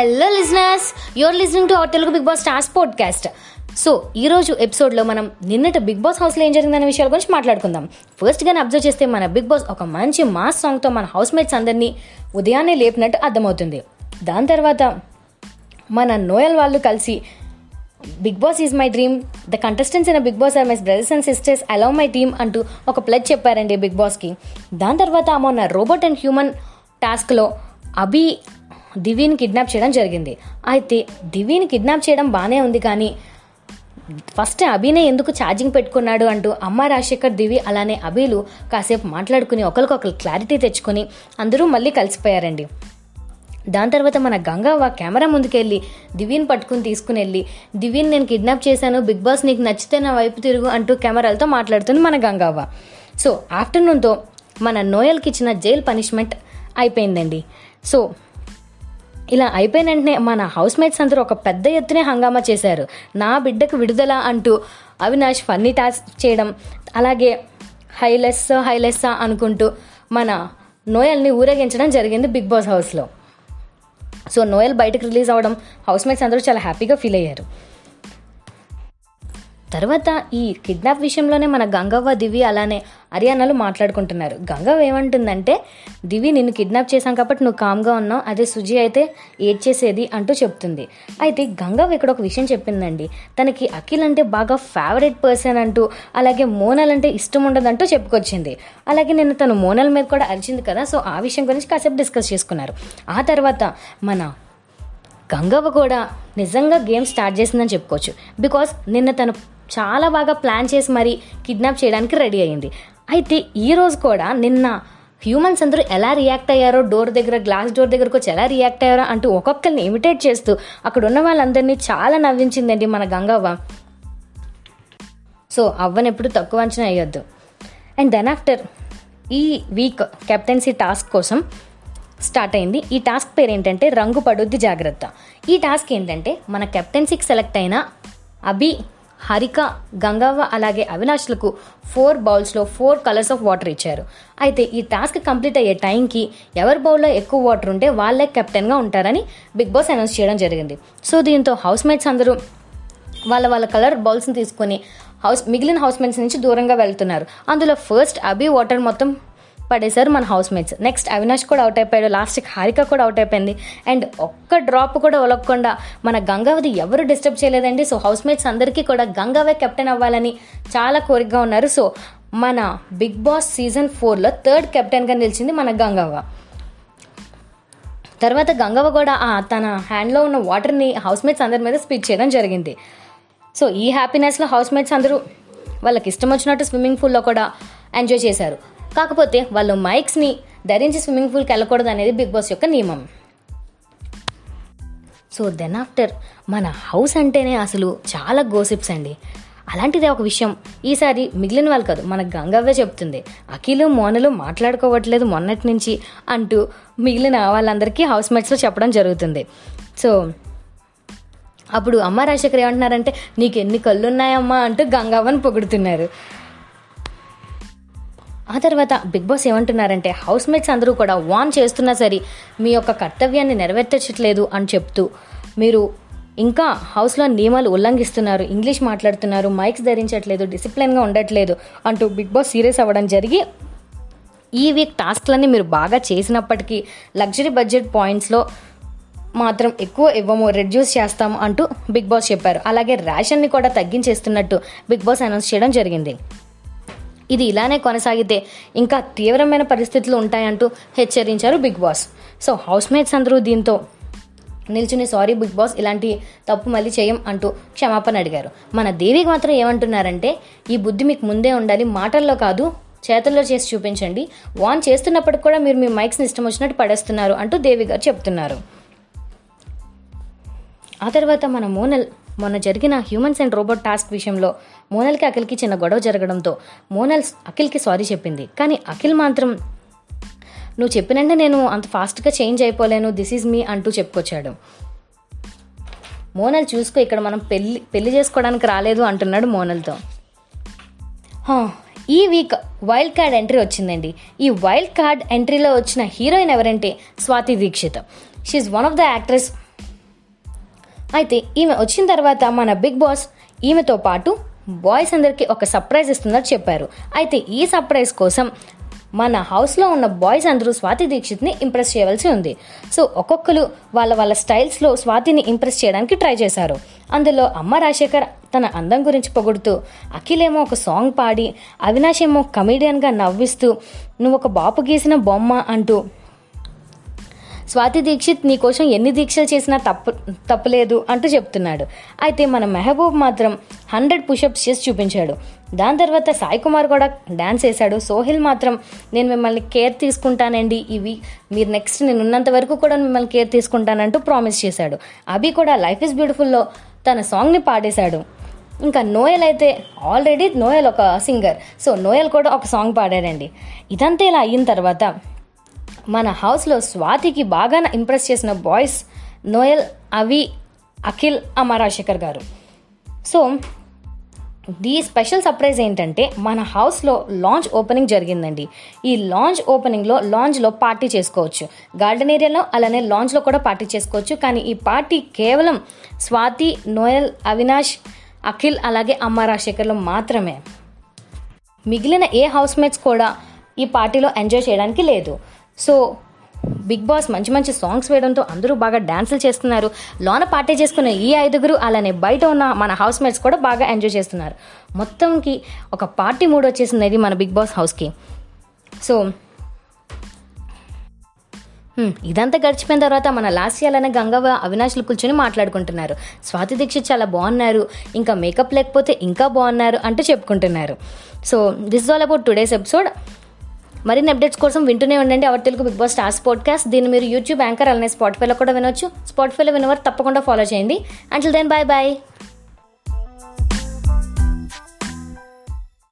Hello listeners you're listening to our Telugu Big Boss stars podcast so ఈ రోజు ఎపిసోడ్లో మనం నిన్నట బిగ్ బాస్ హౌస్లో ఏం జరిగిందనే విషయాల గురించి మాట్లాడుకుందాం. ఫస్ట్గానే అబ్జర్వ్ చేస్తే మన బిగ్ బాస్ ఒక మంచి మాస్ సాంగ్తో మన హౌస్ మేట్స్ అందరినీ ఉదయాన్నే లేపినట్టు అర్థమవుతుంది. దాని తర్వాత మన నోయల్ వాళ్ళు కలిసి Big Boss is my dream the contestants in Big Boss are my brothers and sisters allow my team అంటూ ఒక ప్లెజ్ చెప్పారండి బిగ్ బాస్కి దాని తర్వాత మొన్న రోబోట్ అండ్ హ్యూమన్ టాస్క్లో అభి దివిని కిడ్నాప్ చేయడం జరిగింది. అయితే దివిని కిడ్నాప్ చేయడం బాగానే ఉంది కానీ ఫస్ట్ అభినే ఎందుకు ఛార్జింగ్ పెట్టుకున్నాడు అంటూ అమ్మ రాజశేఖర్ దివి అలానే అభిలు కాసేపు మాట్లాడుకుని ఒకరికొకరు క్లారిటీ తెచ్చుకొని అందరూ మళ్ళీ కలిసిపోయారండి. దాని తర్వాత మన గంగవ్వ కెమెరా ముందుకెళ్ళి దివ్యని పట్టుకుని తీసుకుని వెళ్ళి దివ్యని నేను కిడ్నాప్ చేశాను బిగ్ బాస్ నీకు నచ్చితే నా వైపు తిరుగు అంటూ కెమెరాలతో మాట్లాడుతుంది మన గంగవ్వ సో ఆఫ్టర్నూన్తో మన నోయల్కి ఇచ్చిన జైల్ పనిష్మెంట్ అయిపోయిందండి. సో ఇలా అయిపోయిన వెంటనే మన హౌస్ మేట్స్ అందరూ ఒక పెద్ద ఎత్తునే హంగామా చేశారు. నా బిడ్డకు విడుదల అంటూ అవినాష్ ఫన్నీ టాస్క్ చేయడం అలాగే హైలెస్ హైలెస్ అనుకుంటూ మన నోయల్ని ఊరేగించడం జరిగింది బిగ్ బాస్ హౌస్లో. సో నోయల్ బయటకు రిలీజ్ అవ్వడం హౌస్ మేట్స్ అందరూ చాలా హ్యాపీగా ఫీల్ అయ్యారు. తర్వాత ఈ కిడ్నాప్ విషయంలోనే మన గంగవ్వ దివి అలానే హర్యానాలు మాట్లాడుకుంటున్నారు. గంగవ్వ ఏమంటుందంటే దివి నిన్ను కిడ్నాప్ చేశాం కాబట్టి నువ్వు కామ్గా ఉన్నావు అదే సుజి అయితే ఏడ్చేసేది అంటూ చెప్తుంది. అయితే గంగవ్వ ఇక్కడ ఒక విషయం చెప్పిందండి. తనకి అఖిల్ అంటే బాగా ఫేవరెట్ పర్సన్ అంటూ అలాగే మోనల్ అంటే ఇష్టం ఉండదంటూ చెప్పుకొచ్చింది. అలాగే నిన్న తను మోనల్ మీద కూడా అరిచింది కదా సో ఆ విషయం గురించి కాసేపు డిస్కస్ చేసుకున్నారు. ఆ తర్వాత మన గంగవ్వ కూడా నిజంగా గేమ్ స్టార్ట్ చేసిందని చెప్పుకోవచ్చు. బికాస్ నిన్న తను చాలా బాగా ప్లాన్ చేసి మరీ కిడ్నాప్ చేయడానికి రెడీ అయ్యింది. అయితే ఈరోజు కూడా నిన్న హ్యూమన్స్ అందరూ ఎలా రియాక్ట్ అయ్యారో డోర్ దగ్గర గ్లాస్ డోర్ దగ్గరకు వచ్చి ఎలా రియాక్ట్ అయ్యారో అంటూ ఒక్కొక్కరిని ఇమిటేట్ చేస్తూ అక్కడ ఉన్న వాళ్ళందరినీ చాలా నవ్వించిందండి మన గంగవ్వ. సో అవ్వని ఎప్పుడు తక్కువ అంచనా వేయొద్దు. అండ్ దెన్ ఆఫ్టర్ ఈ వీక్ కెప్టెన్సీ టాస్క్ కోసం స్టార్ట్ అయింది. ఈ టాస్క్ పేరు ఏంటంటే రంగు పడుద్ది జాగ్రత్త. ఈ టాస్క్ ఏంటంటే మన కెప్టెన్సీకి సెలెక్ట్ అయిన అభి హరిక గంగవ్వ అలాగే అవినాష్లకు ఫోర్ బౌల్స్లో ఫోర్ కలర్స్ ఆఫ్ వాటర్ ఇచ్చారు. అయితే ఈ టాస్క్ కంప్లీట్ అయ్యే టైంకి ఎవరి బౌల్లో ఎక్కువ వాటర్ ఉంటే వాళ్ళే కెప్టెన్గా ఉంటారని బిగ్ బాస్ అనౌన్స్ చేయడం జరిగింది. సో దీంతో హౌస్ మేట్స్ అందరూ వాళ్ళ వాళ్ళ కలర్ బౌల్స్ని తీసుకొని హౌస్ మిగిలిన హౌస్ మేట్స్ నుంచి దూరంగా వెళ్తున్నారు. అందులో ఫస్ట్ అభి వాటర్ మొత్తం పడేశారు మన హౌస్ మేట్స్ నెక్స్ట్ అవినాష్ కూడా అవుట్ అయిపోయాడు. లాస్ట్కి హారిక కూడా అవుట్ అయిపోయింది. అండ్ ఒక్క డ్రాప్ కూడా ఒలగకుండా మన గంగావతి ఎవరు డిస్టర్బ్ చేయలేదండి? సో హౌస్ మేట్స్ అందరికీ కూడా గంగావే కెప్టెన్ అవ్వాలని చాలా కోరికగా ఉన్నారు. సో మన బిగ్ బాస్ సీజన్ ఫోర్లో థర్డ్ కెప్టెన్గా నిలిచింది మన గంగవ్వ. తర్వాత గంగవ్వ కూడా ఆ తన హ్యాండ్లో ఉన్న వాటర్ని హౌస్ మేట్స్ అందరి మీద స్పీచ్ చేయడం జరిగింది. సో ఈ హ్యాపీనెస్లో హౌస్ మేట్స్ అందరూ వాళ్ళకి ఇష్టం వచ్చినట్టు స్విమ్మింగ్ పూల్లో కూడా ఎంజాయ్ చేశారు. కాకపోతే వాళ్ళు మైక్స్ని ధరించి స్విమ్మింగ్ పూల్కి వెళ్ళకూడదు అనేది బిగ్ బాస్ యొక్క నియమం. సో దెన్ ఆఫ్టర్ మన హౌస్ అంటేనే అసలు చాలా గోసిప్స్ అండి. అలాంటిదే ఒక విషయం. ఈసారి మిగిలిన వాళ్ళు కాదు మన గంగవ్వే చెప్తుంది. అఖిలు మోనలు మాట్లాడుకోవట్లేదు మొన్నటి నుంచి అంటూ మిగిలిన వాళ్ళందరికీ హౌస్ మేట్స్లో చెప్పడం జరుగుతుంది. సో అప్పుడు అమ్మ రాజశేఖర్ ఏమంటున్నారంటే నీకు ఎన్ని కళ్ళు ఉన్నాయమ్మా అంటూ గంగవ్వని పొగుడుతున్నారు. ఆ తర్వాత బిగ్ బాస్ ఏమంటున్నారంటే హౌస్ మేట్స్ అందరూ కూడా వాన్ చేస్తున్నా సరే మీ యొక్క కర్తవ్యాన్ని నెరవేర్చట్లేదు అని చెప్తూ మీరు ఇంకా హౌస్లో నియమాలు ఉల్లంఘిస్తున్నారు ఇంగ్లీష్ మాట్లాడుతున్నారు మైక్స్ ధరించట్లేదు డిసిప్లిన్గా ఉండట్లేదు అంటూ బిగ్ బాస్ సీరియస్ అవ్వడం జరిగి ఈ వీక్ టాస్క్లన్నీ మీరు బాగా చేసినప్పటికీ లగ్జరీ బడ్జెట్ పాయింట్స్లో మాత్రం ఎక్కువ ఇవ్వము రెడ్యూస్ చేస్తాము అంటూ బిగ్ బాస్ చెప్పారు. అలాగే రేషన్ని కూడా తగ్గించేస్తున్నట్టు బిగ్ బాస్ అనౌన్స్ చేయడం జరిగింది. ఇది ఇలానే కొనసాగితే ఇంకా తీవ్రమైన పరిస్థితులు ఉంటాయంటూ హెచ్చరించారు Big Boss. So house mates అందరూ దీంతో నిల్చుని సారీ బిగ్ బాస్ ఇలాంటి తప్పు మళ్ళీ చేయం అంటూ క్షమాపణ అడిగారు. మన దేవికి మాత్రం ఏమంటున్నారంటే ఈ బుద్ధి మీకు ముందే ఉండాలి మాటల్లో కాదు చేతల్లో చేసి చూపించండి. వాన్ చేస్తున్నప్పటికి కూడా మీరు మీ మైక్స్ని ఇష్టం వచ్చినట్టు పడేస్తున్నారు అంటూ దేవి గారు చెప్తున్నారు. ఆ తర్వాత మన మోనల్ మొన్న జరిగిన హ్యూమన్స్ అండ్ రోబోట్ టాస్క్ విషయంలో మోనల్కి అఖిల్కి చిన్న గొడవ జరగడంతో మోనల్ అఖిల్కి సారీ చెప్పింది. కానీ అఖిల్ మాత్రం నువ్వు చెప్పినంటే నేను అంత ఫాస్ట్గా చేంజ్ అయిపోలేను దిస్ ఈజ్ మీ అంటూ చెప్పుకొచ్చాడు. మోనల్ చూసుకో ఇక్కడ మనం పెళ్ళి పెళ్ళి చేసుకోవడానికి రాలేదు అంటున్నాడు మోనల్తో. ఈ వీక్ వైల్డ్ కార్డ్ ఎంట్రీ వచ్చిందండి. ఈ వైల్డ్ కార్డ్ ఎంట్రీలో వచ్చిన హీరోయిన్ ఎవరంటే Swathi Deekshith. She's one of the actress అయితే ఈమె వచ్చిన తర్వాత మన బిగ్ బాస్ ఈమెతో పాటు బాయ్స్ అందరికీ ఒక సర్ప్రైజ్ ఇస్తుందని చెప్పారు. అయితే ఈ సర్ప్రైజ్ కోసం మన హౌస్లో ఉన్న బాయ్స్ అందరూ స్వాతి దీక్షిత్ని ఇంప్రెస్ చేయవలసి ఉంది. సో ఒక్కొక్కరు వాళ్ళ వాళ్ళ స్టైల్స్లో స్వాతిని ఇంప్రెస్ చేయడానికి ట్రై చేశారు. అందులో అమ్మ రాజశేఖర్ తన అందం గురించి పొగుడుతూ అఖిలేమో ఒక సాంగ్ పాడి అవినాష్ ఏమో కమీడియన్గా నవ్విస్తూ నువ్వు ఒక బాపు గీసిన బొమ్మ అంటూ స్వాతి దీక్షిత్ నీకోసం ఎన్ని దీక్షలు చేసినా తప్పు తప్పలేదు అంటూ చెప్తున్నాడు. అయితే మన మెహబూబ్ మాత్రం హండ్రెడ్ పుషప్స్ చేసి చూపించాడు. దాని తర్వాత సాయి కుమార్ కూడా డ్యాన్స్ వేశాడు. సోహిల్ మాత్రం నేను మిమ్మల్ని కేర్ తీసుకుంటానండి. ఇవి మీరు నెక్స్ట్ నేను ఉన్నంత వరకు కూడా మిమ్మల్ని కేర్ తీసుకుంటానంటూ ప్రామిస్ చేశాడు. అభి కూడా లైఫ్ ఇస్ బ్యూటిఫుల్లో తన సాంగ్ని పాడేశాడు. ఇంకా నోయల్ అయితే ఆల్రెడీ నోయల్ ఒక సింగర్. సో నోయల్ కూడా ఒక సాంగ్ పాడాడండి ఇదంతా ఇలా అయిన తర్వాత మన హౌస్లో స్వాతికి బాగా ఇంప్రెస్ చేసిన బాయ్స్ నోయల్ అవి అఖిల్ అమరాశేఖర్ గారు. సో ది స్పెషల్ సర్ప్రైజ్ ఏంటంటే మన హౌస్లో లాంచ్ ఓపెనింగ్ జరిగిందండి. ఈ లాంచ్ ఓపెనింగ్లో లాంచ్లో పార్టీ చేసుకోవచ్చు. గార్డెన్ ఏరియాలో అలానే లాంచ్లో కూడా పార్టీ చేసుకోవచ్చు. కానీ ఈ పార్టీ కేవలం స్వాతి నోయల్ అవినాష్ అఖిల్ అలాగే అమ్మ రాజశేఖర్లో మాత్రమే. మిగిలిన ఏ హౌస్మేట్స్ కూడా ఈ పార్టీలో ఎంజాయ్ చేయడానికి లేదు. సో బిగ్ బాస్ మంచి మంచి సాంగ్స్ వేయడంతో అందరూ బాగా డ్యాన్సులు చేస్తున్నారు. లోన పార్టీ చేసుకున్న ఈ ఐదుగురు అలానే బయట ఉన్న మన హౌస్ మేట్స్ కూడా బాగా ఎంజాయ్ చేస్తున్నారు. మొత్తంకి ఒక పార్టీ మూడ్ వచ్చేసింది ఇది మన బిగ్ బాస్ హౌస్కి. సో ఇదంతా గడిచిపోయిన తర్వాత మన లాస్ట్ ఇయర్ అనే గంగవ్వ అవినాష్లు కూర్చొని మాట్లాడుకుంటున్నారు. స్వాతి దీక్షిత్ చాలా బాగున్నారు. ఇంకా మేకప్ లేకపోతే ఇంకా బాగున్నారు అంటూ చెప్పుకుంటున్నారు. So this all about today's episode మరిన్ని అప్డేట్స్ కోసం వింటూనే ఉండండి our Telugu Big Boss stars podcast దీన్ని మీరు యూట్యూబ్ యాంకర్ అలానే స్పాటిఫైలో కూడా వినొచ్చు. స్పాటిఫైలో వినవారు తప్పకుండా ఫాలో చేయండి. Until then bye bye